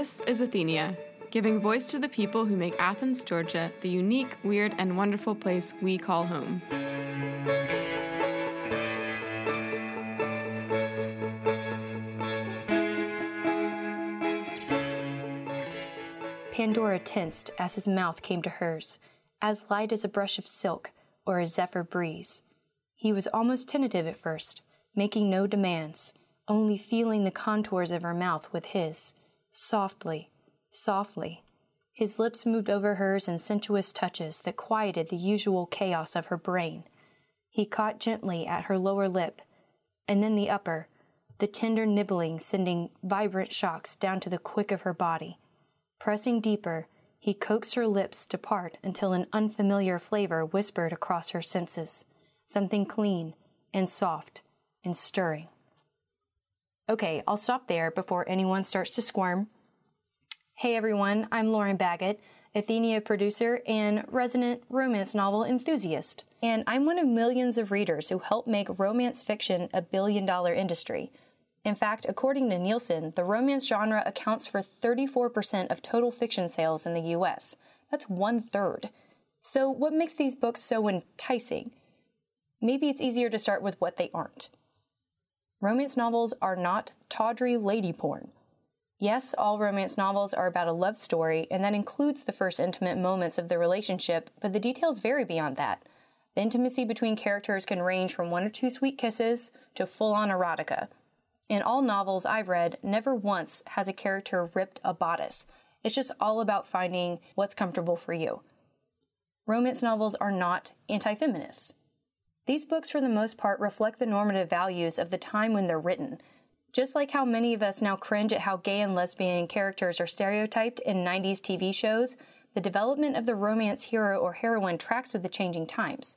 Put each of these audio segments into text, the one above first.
This is Athenia, giving voice to the people who make Athens, Georgia, the unique, weird, and wonderful place we call home. Pandora tensed as his mouth came to hers, as light as a brush of silk or a zephyr breeze. He was almost tentative at first, making no demands, only feeling the contours of her mouth with his, softly, softly. His lips moved over hers in sensuous touches that quieted the usual chaos of her brain. He caught gently at her lower lip, and then the upper, the tender nibbling sending vibrant shocks down to the quick of her body. Pressing deeper, he coaxed her lips to part until an unfamiliar flavor whispered across her senses, something clean and soft and stirring. Okay, I'll stop there before anyone starts to squirm. Hey everyone, I'm Lauren Baggett, Athenia producer and resident romance novel enthusiast. And I'm one of millions of readers who help make romance fiction a billion dollar industry. In fact, according to Nielsen, the romance genre accounts for 34% of total fiction sales in the US. That's one third. So, what makes these books so enticing? Maybe it's easier to start with what they aren't. Romance novels are not tawdry lady porn. Yes, all romance novels are about a love story, and that includes the first intimate moments of the relationship, but the details vary beyond that. The intimacy between characters can range from one or two sweet kisses to full on erotica. In all novels I've read, never once has a character ripped a bodice. It's just all about finding what's comfortable for you. Romance novels are not anti feminists. These books, for the most part, reflect the normative values of the time when they're written. Just like how many of us now cringe at how gay and lesbian characters are stereotyped in 90s TV shows, the development of the romance hero or heroine tracks with the changing times.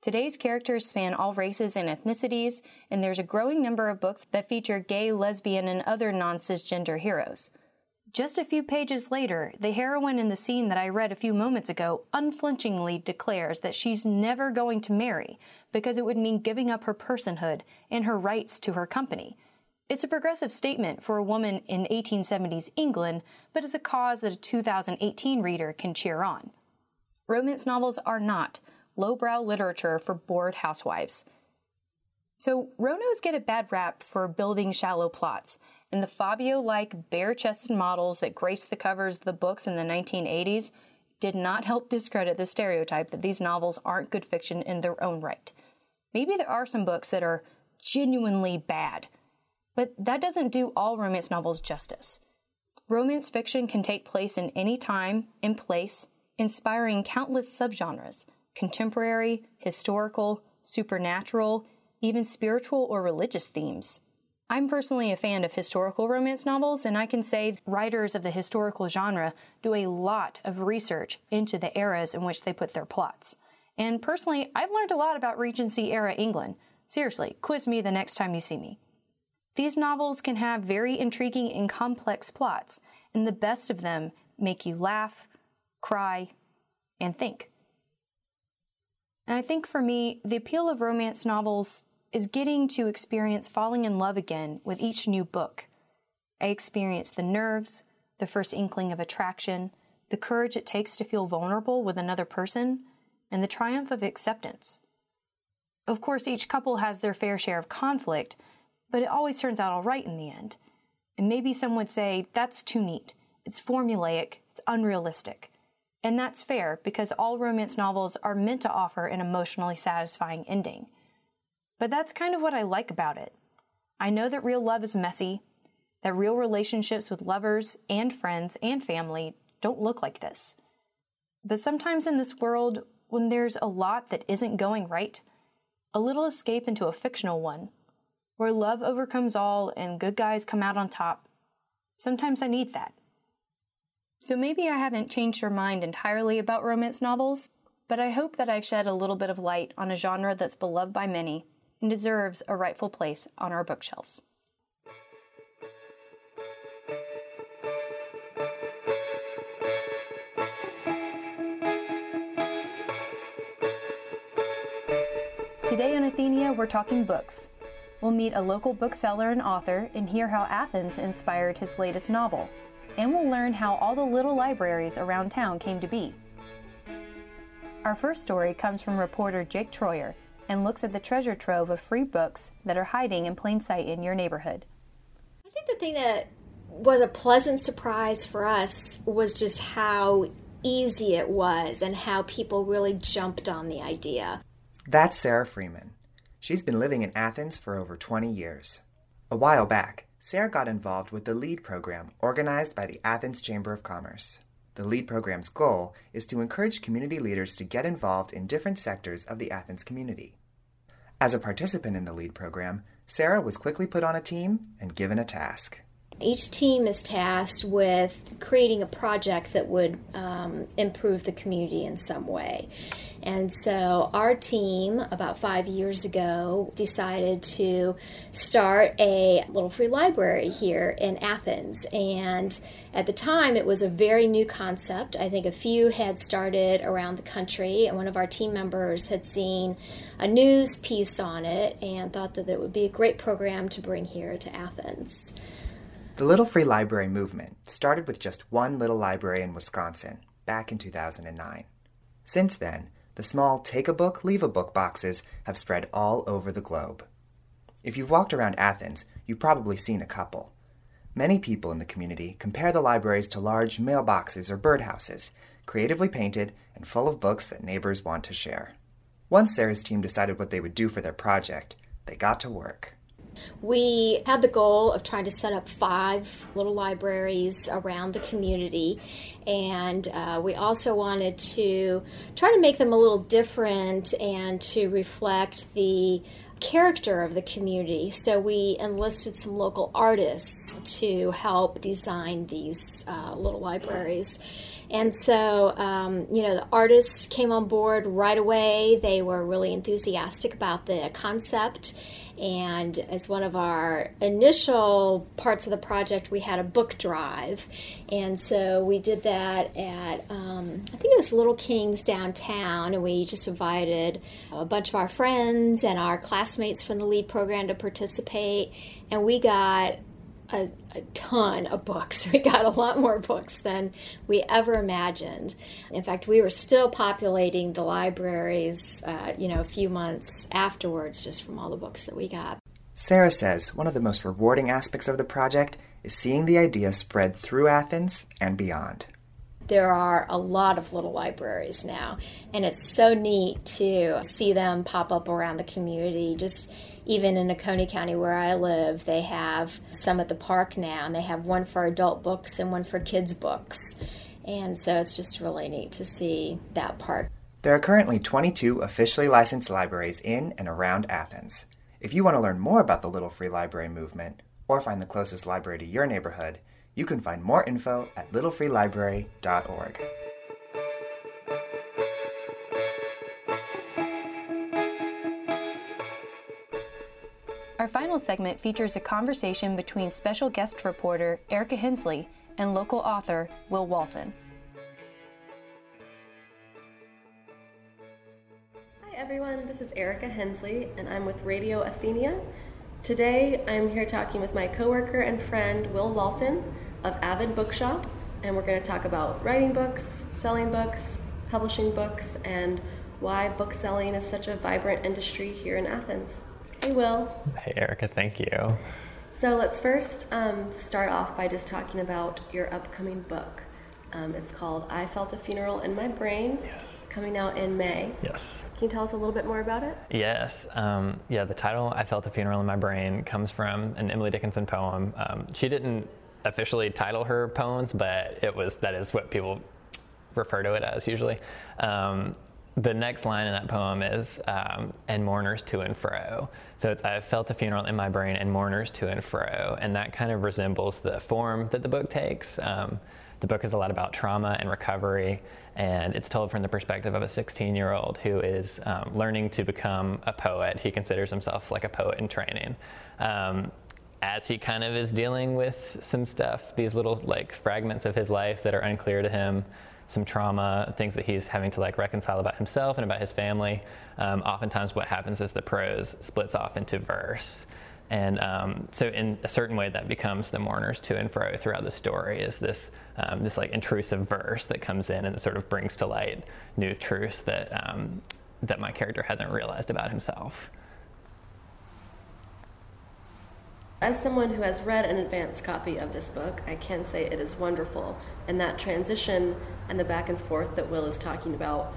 Today's characters span all races and ethnicities, and there's a growing number of books that feature gay, lesbian, and other non cisgender heroes. Just a few pages later, the heroine in the scene that I read a few moments ago unflinchingly declares that she's never going to marry because it would mean giving up her personhood and her rights to her company. It's a progressive statement for a woman in 1870s England, but it's a cause that a 2018 reader can cheer on. Romance novels are not lowbrow literature for bored housewives. So, Ronos get a bad rap for building shallow plots, and the Fabio like bare chested models that graced the covers of the books in the 1980s did not help discredit the stereotype that these novels aren't good fiction in their own right. Maybe there are some books that are genuinely bad, but that doesn't do all romance novels justice. Romance fiction can take place in any time and place, inspiring countless subgenres contemporary, historical, supernatural, even spiritual or religious themes. I'm personally a fan of historical romance novels, and I can say writers of the historical genre do a lot of research into the eras in which they put their plots. And personally, I've learned a lot about Regency era England. Seriously, quiz me the next time you see me. These novels can have very intriguing and complex plots, and the best of them make you laugh, cry, and think. And I think for me, the appeal of romance novels is getting to experience falling in love again with each new book. I experience the nerves, the first inkling of attraction, the courage it takes to feel vulnerable with another person, and the triumph of acceptance. Of course, each couple has their fair share of conflict, but it always turns out all right in the end. And maybe some would say that's too neat. It's formulaic, it's unrealistic. And that's fair because all romance novels are meant to offer an emotionally satisfying ending. But that's kind of what I like about it. I know that real love is messy, that real relationships with lovers and friends and family don't look like this. But sometimes in this world, when there's a lot that isn't going right, a little escape into a fictional one, where love overcomes all and good guys come out on top, sometimes I need that. So maybe I haven't changed your mind entirely about romance novels, but I hope that I've shed a little bit of light on a genre that's beloved by many and deserves a rightful place on our bookshelves. Today on Athenia, we're talking books. We'll meet a local bookseller and author and hear how Athens inspired his latest novel. and we'll learn how all the little libraries around town came to be. Our first story comes from reporter Jake Troyer and looks at the treasure trove of free books that are hiding in plain sight in your neighborhood. I think the thing that was a pleasant surprise for us was just how easy it was and how people really jumped on the idea. That's Sarah Freeman. She's been living in Athens for over 20 years. A while back, Sarah got involved with the LEAD program organized by the Athens Chamber of Commerce. The LEAD program's goal is to encourage community leaders to get involved in different sectors of the Athens community. As a participant in the LEAD program, Sarah was quickly put on a team and given a task. Each team is tasked with creating a project that would um, improve the community in some way. And so our team, about five years ago, decided to start a little free library here in Athens. And at the time, it was a very new concept. I think a few had started around the country, and one of our team members had seen a news piece on it and thought that it would be a great program to bring here to Athens. The Little Free Library movement started with just one little library in Wisconsin back in 2009. Since then, the small take a book, leave a book boxes have spread all over the globe. If you've walked around Athens, you've probably seen a couple. Many people in the community compare the libraries to large mailboxes or birdhouses, creatively painted and full of books that neighbors want to share. Once Sarah's team decided what they would do for their project, they got to work. We had the goal of trying to set up five little libraries around the community, and uh, we also wanted to try to make them a little different and to reflect the character of the community. So we enlisted some local artists to help design these uh, little libraries. And so, um, you know, the artists came on board right away. They were really enthusiastic about the concept and as one of our initial parts of the project, we had a book drive. And so we did that at, um, I think it was Little Kings downtown. And we just invited a bunch of our friends and our classmates from the LEAD program to participate. And we got a, a, ton of books. We got a lot more books than we ever imagined. In fact, we were still populating the libraries, uh, you know, a few months afterwards, just from all the books that we got. Sarah says one of the most rewarding aspects of the project is seeing the idea spread through Athens and beyond. There are a lot of little libraries now, and it's so neat to see them pop up around the community. Just even in Oconee County where I live, they have some at the park now, and they have one for adult books and one for kids' books. And so it's just really neat to see that park. There are currently 22 officially licensed libraries in and around Athens. If you want to learn more about the Little Free Library movement or find the closest library to your neighborhood, you can find more info at littlefreelibrary.org. Our final segment features a conversation between special guest reporter Erica Hensley and local author Will Walton. Hi everyone, this is Erica Hensley and I'm with Radio Athenia. Today I'm here talking with my coworker and friend Will Walton of Avid Bookshop and we're going to talk about writing books, selling books, publishing books, and why book selling is such a vibrant industry here in Athens. Hey, Will. Hey, Erica, thank you. So let's first um, start off by just talking about your upcoming book. Um, it's called I Felt a Funeral in My Brain. Yes. Coming out in May. Yes. Can you tell us a little bit more about it? Yes. Um, yeah, the title I Felt a Funeral in My Brain comes from an Emily Dickinson poem. Um, she didn't officially title her poems, but it was that is what people refer to it as usually. Um, the next line in that poem is um, and mourners to and fro. So it's i felt a funeral in my brain and mourners to and fro. And that kind of resembles the form that the book takes. Um, the book is a lot about trauma and recovery and it's told from the perspective of a 16 year old who is um, learning to become a poet. He considers himself like a poet in training. Um, as he kind of is dealing with some stuff these little like fragments of his life that are unclear to him some trauma, things that he's having to like reconcile about himself and about his family. Um, oftentimes, what happens is the prose splits off into verse, and um, so in a certain way that becomes the mourners to and fro throughout the story is this um, this like intrusive verse that comes in and sort of brings to light new truths that um, that my character hasn't realized about himself. As someone who has read an advanced copy of this book, I can say it is wonderful. And that transition and the back and forth that Will is talking about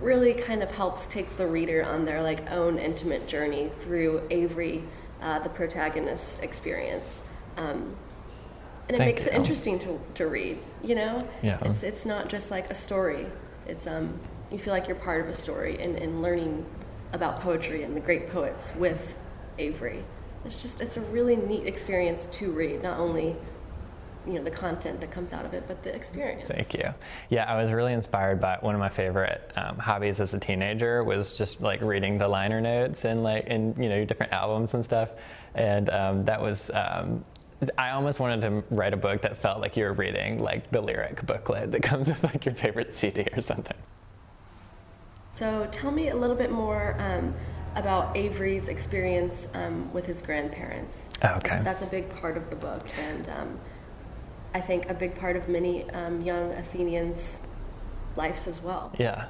really kind of helps take the reader on their like own intimate journey through Avery, uh, the protagonist's experience. Um, and it Thank makes you. it interesting to, to read, you know? Yeah. It's, it's not just like a story. It's, um, you feel like you're part of a story and, and learning about poetry and the great poets with Avery. It's just, it's a really neat experience to read, not only, you know, the content that comes out of it, but the experience. Thank you. Yeah, I was really inspired by one of my favorite um, hobbies as a teenager was just like reading the liner notes and like in you know different albums and stuff, and um, that was. Um, I almost wanted to write a book that felt like you were reading like the lyric booklet that comes with like your favorite CD or something. So tell me a little bit more um, about Avery's experience um, with his grandparents. Oh, okay. That's a big part of the book, and um, I think a big part of many um, young Athenians' lives as well. Yeah.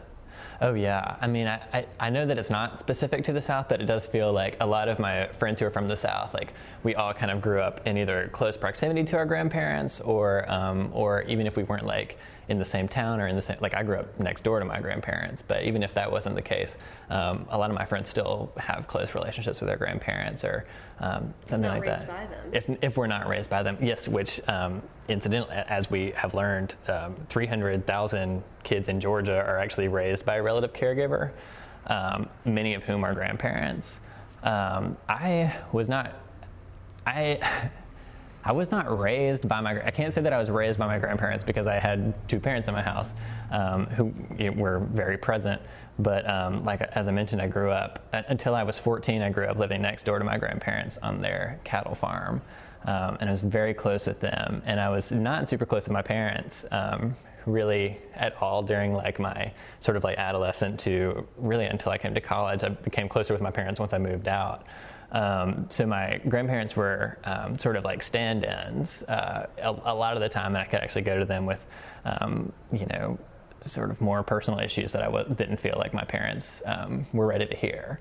Oh yeah. I mean, I, I, I know that it's not specific to the South, but it does feel like a lot of my friends who are from the South, like we all kind of grew up in either close proximity to our grandparents, or um, or even if we weren't like in the same town or in the same like I grew up next door to my grandparents, but even if that wasn't the case, um, a lot of my friends still have close relationships with their grandparents or um, something not like raised that. by them. If if we're not raised by them, yes. Which um, incidentally, as we have learned, um, 300,000 kids in Georgia are actually raised by a relative caregiver, um, many of whom are grandparents. Um, I was not. I. I was not raised by my. I can't say that I was raised by my grandparents because I had two parents in my house um, who were very present. But um, like as I mentioned, I grew up uh, until I was 14. I grew up living next door to my grandparents on their cattle farm, um, and I was very close with them. And I was not super close with my parents, um, really at all during like my sort of like adolescent to really until I came to college. I became closer with my parents once I moved out. Um, so my grandparents were um, sort of like stand-ins uh, a, a, lot of the time, and I could actually go to them with, um, you know, sort of more personal issues that I w- didn't feel like my parents um, were ready to hear.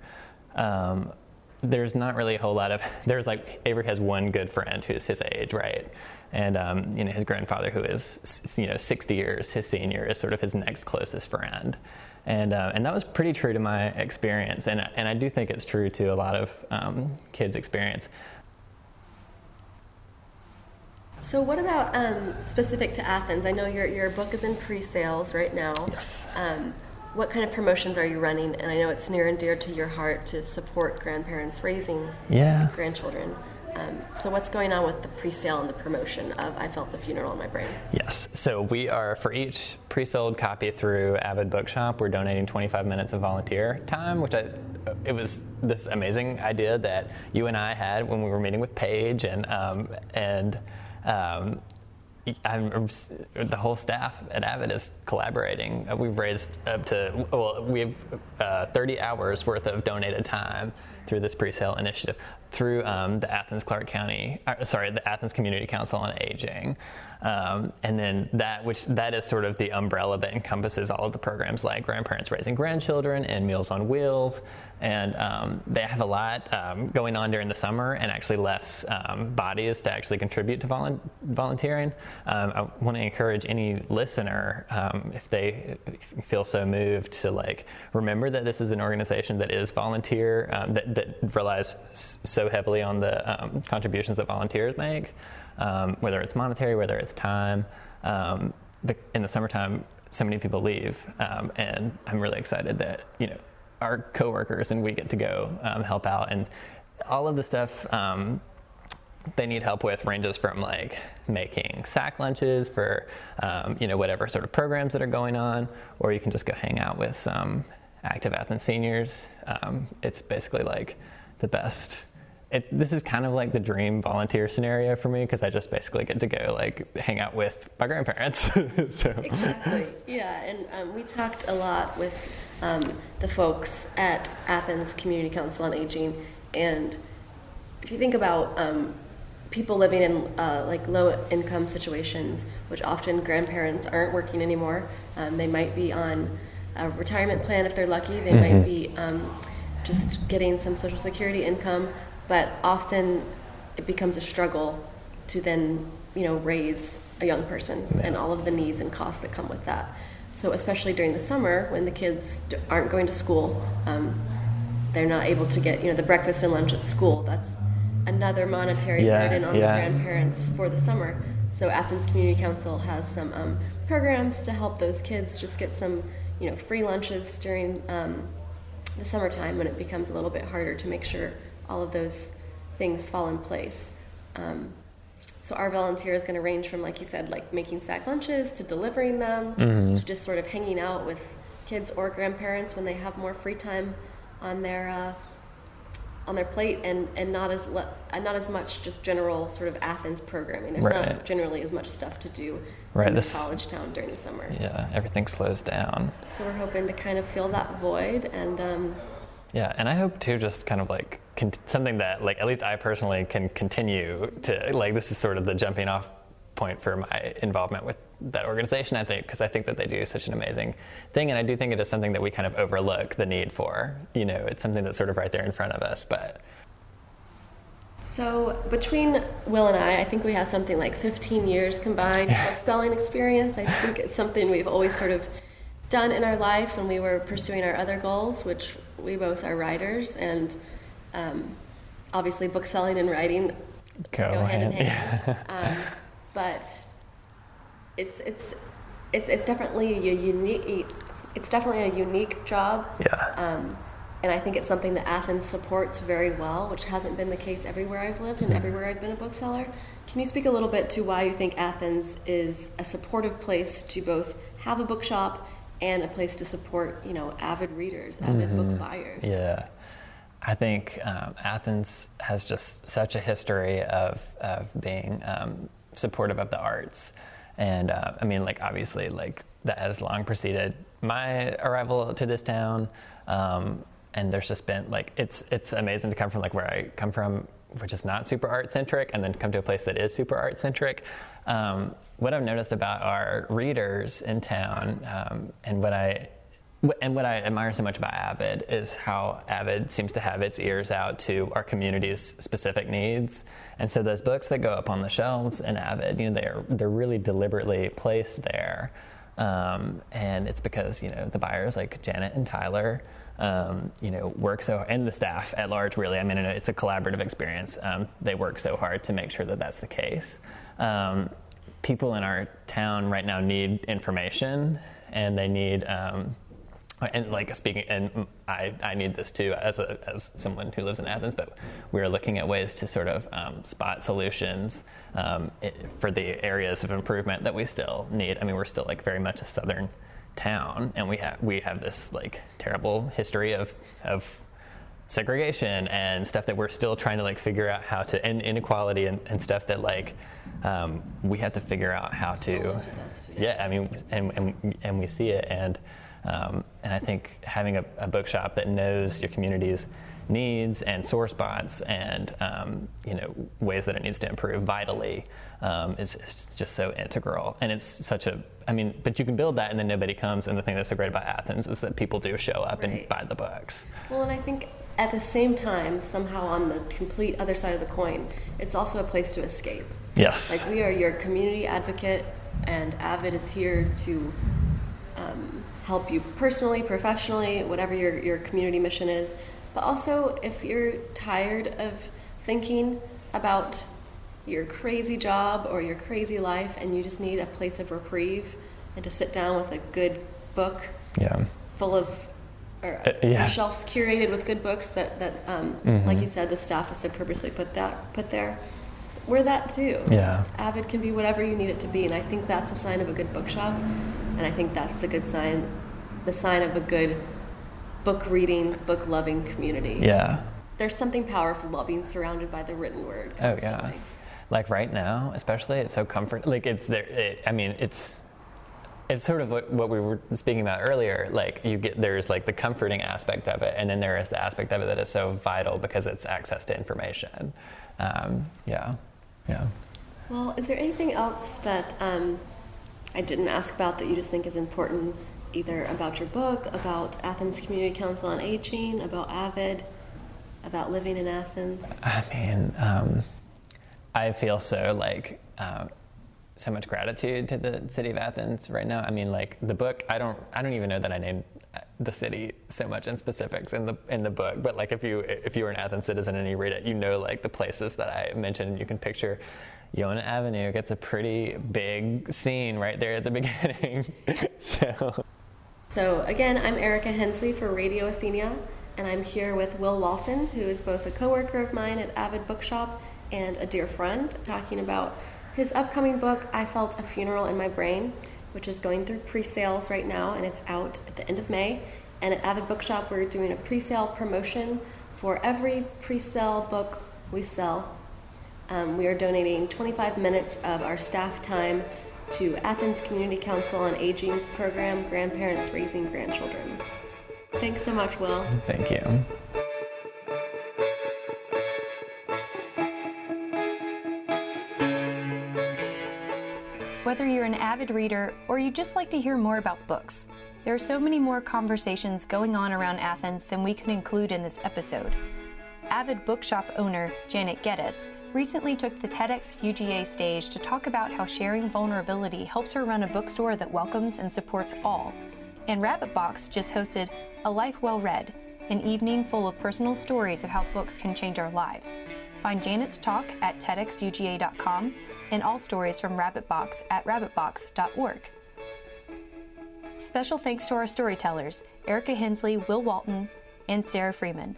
Um, there's not really a whole lot of. There's like Avery has one good friend who's his age, right? And um, you know his grandfather, who is you know 60 years his senior, is sort of his next closest friend and uh, and that was pretty true to my experience, and and I do think it's true to a lot of um, kids' experience. So, what about um, specific to Athens? I know your your book is in pre-sales right now. Yes. What kind of promotions are you running? And I know it's near and dear to your heart to support grandparents raising Yeah. grandchildren. Um, so, what's going on with the pre-sale and the promotion of "I Felt the Funeral in My Brain"? Yes. So we are for each pre-sold copy through Avid Bookshop, we're donating 25 minutes of volunteer time, which I it was this amazing idea that you and I had when we were meeting with Paige and um, and um, I'm, the whole staff at Avid is collaborating. Uh, we've raised up to well, we have uh, 30 hours worth of donated time through this pre-sale initiative through um, the Athens Clarke County, uh, sorry, the Athens Community Council on Aging, um, and then that which that is sort of the umbrella that encompasses all of the programs like Grandparents Raising Grandchildren and Meals on Wheels, and um, they have a lot um, going on during the summer and actually less um, bodies to actually contribute to volu- volunteering. Um, I want to encourage any listener if they feel so moved to like remember that this is an organization that is volunteer that, that relies so heavily on the um, contributions that volunteers make, um, whether it's monetary, whether it's time. Um, but in the summertime, so many people leave, um, and I'm really excited that you know our coworkers and we get to go um, help out, and all of the stuff they need help with ranges from like making sack lunches for um, you know whatever sort of programs that are going on, or you can just go hang out with some active Athens seniors. Um, it's basically like the best. It, this is kind of like the dream volunteer scenario for me because I just basically get to go like hang out with my grandparents. so Exactly. Yeah, and um, we talked a lot with um, the folks at Athens Community Council on Aging, and if you think about um, people living in uh, like low income situations, which often grandparents aren't working anymore, um, they might be on a retirement plan if they're lucky. They mm-hmm. might be um, just getting some social security income, but often it becomes a struggle to then you know raise a young person yeah. and all of the needs and costs that come with that. So especially during the summer when the kids aren't going to school, um, they're not able to get you know the breakfast and lunch at school. That's another monetary yeah, burden on yeah. the grandparents for the summer. So Athens Community Council has some um, programs to help those kids just get some you know free lunches during um, the summertime when it becomes a little bit harder to make sure all of those things fall in place. Um, so our volunteer is going to range from, like you said, like making sack lunches to delivering them, mm-hmm. to just sort of hanging out with kids or grandparents when they have more free time on their uh, on their plate, and, and not as le- not as much just general sort of Athens programming. There's right. not generally as much stuff to do right. in this college town during the summer. Yeah, everything slows down. So we're hoping to kind of fill that void and. Um, yeah, and I hope too, just kind of like con- something that, like, at least I personally can continue to, like, this is sort of the jumping off point for my involvement with that organization, I think, because I think that they do such an amazing thing. And I do think it is something that we kind of overlook the need for. You know, it's something that's sort of right there in front of us, but. So between Will and I, I think we have something like 15 years combined book selling experience. I think it's something we've always sort of done in our life when we were pursuing our other goals, which we both are writers, and um, obviously book selling and writing go, go hand, in hand. um, but it's it's it's it's definitely a unique it's definitely a unique job. Yeah. Um, and I think it's something that Athens supports very well, which hasn't been the case everywhere I've lived and mm-hmm. everywhere I've been a bookseller. Can you speak a little bit to why you think Athens is a supportive place to both have a bookshop and a place to support, you know, avid readers, avid mm-hmm. book buyers. Yeah. I think um, Athens has just such a history of, of being um, supportive of the arts. And uh, I mean, like, obviously, like, that has long preceded my arrival to this town. Um, and there's just been, like, it's, it's amazing to come from, like, where I come from, which is not super art centric, and then come to a place that is super art centric. Um, what I've noticed about our readers in town, um, and what I and what I admire so much about Avid is how Avid seems to have its ears out to our community's specific needs. And so those books that go up on the shelves in Avid, you know, they're they're really deliberately placed there. Um, and it's because you know the buyers like Janet and Tyler, um, you know, work so and the staff at large. Really, I mean, it's a collaborative experience. Um, they work so hard to make sure that that's the case. Um, people in our town right now need information and they need um, and like speaking and I, I need this too as a, as someone who lives in Athens but we're looking at ways to sort of um, spot solutions um, for the areas of improvement that we still need. I mean we're still like very much a southern town and we have we have this like terrible history of of segregation and stuff that we're still trying to like figure out how to and inequality and, and stuff that like um, we have to figure out how to yeah i mean and, and, and we see it and um, and i think having a, a, bookshop that knows your community's needs and sore spots and um, you know ways that it needs to improve vitally um, is, is, just so integral and it's such a i mean but you can build that and then nobody comes and the thing that's so great about athens is that people do show up right. and buy the books well and i think at the same time, somehow on the complete other side of the coin, it's also a place to escape. Yes. Like we are your community advocate, and Avid is here to um, help you personally, professionally, whatever your, your community mission is. But also, if you're tired of thinking about your crazy job or your crazy life and you just need a place of reprieve and to sit down with a good book yeah. full of or uh, yeah. shelves curated with good books that, that um, mm-hmm. like you said, the staff has so purposely put that put there. We're that too. Yeah. Avid can be whatever you need it to be, and I think that's a sign of a good bookshop, and I think that's the good sign, the sign of a good book reading, book loving community. Yeah. There's something powerful about being surrounded by the written word. Constantly. Oh yeah. Like right now, especially, it's so comfort. Like it's there. It, I mean, it's it's sort of what, what we were speaking about earlier. Like you get there's like the comforting aspect of it, and then there is the aspect of it that is so vital because it's access to information. Um, yeah, yeah. Well, is there anything else that um, I didn't ask about that you just think is important, either about your book, about Athens Community Council on Aging, about Avid, about living in Athens? I mean, um, I feel so like um, so much gratitude to the city of Athens right now. I mean, like the book, I don't, I don't even know that I named the city so much in specifics in the in the book. But like, if you if you were an Athens citizen and you read it, you know like the places that I mentioned. You can picture Yonah Avenue gets a pretty big scene right there at the beginning. so. So again, I'm Erica Hensley for Radio Athenia, and I'm here with Will Walton, who is both a coworker of mine at Avid Bookshop and a dear friend, talking about his upcoming book, I Felt a Funeral in My Brain, which is going through pre-sales right now, and it's out at the end of May. And at Avid Bookshop, we're doing a pre-sale promotion for every pre-sale book we sell. Um, we are donating 25 minutes of our staff time to Athens Community Council on Aging's program, Grandparents Raising Grandchildren. Thanks so much, Will. Thank you. Whether you're an avid reader or you just like to hear more about books, there are so many more conversations going on around Athens than we could include in this episode. Avid bookshop owner Janet Geddis recently took the TEDx UGA stage to talk about how sharing vulnerability helps her run a bookstore that welcomes and supports all. And Rabbitbox just hosted A Life Well Read, an evening full of personal stories of how books can change our lives. Find Janet's talk at TEDxUGA.com and all stories from Rabbitbox at rabbitbox.org. Special thanks to our storytellers, Erica Hensley, Will Walton, and Sarah Freeman.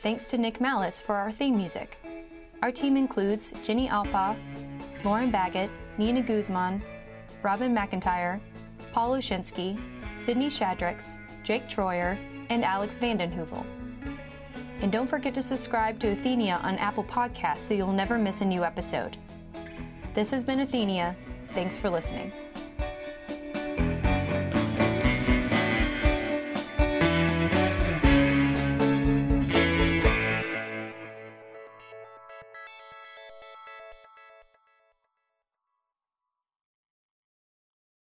Thanks to Nick Malice for our theme music. Our team includes Ginny Alpa, Lauren Baggett, Nina Guzman, Robin McIntyre, Paul Oshinsky, Sydney Shadrix, Jake Troyer, and Alex Vandenheuvel. And don't forget to subscribe to Athenia on Apple Podcasts so you'll never miss a new episode. This has been Athenia. Thanks for listening.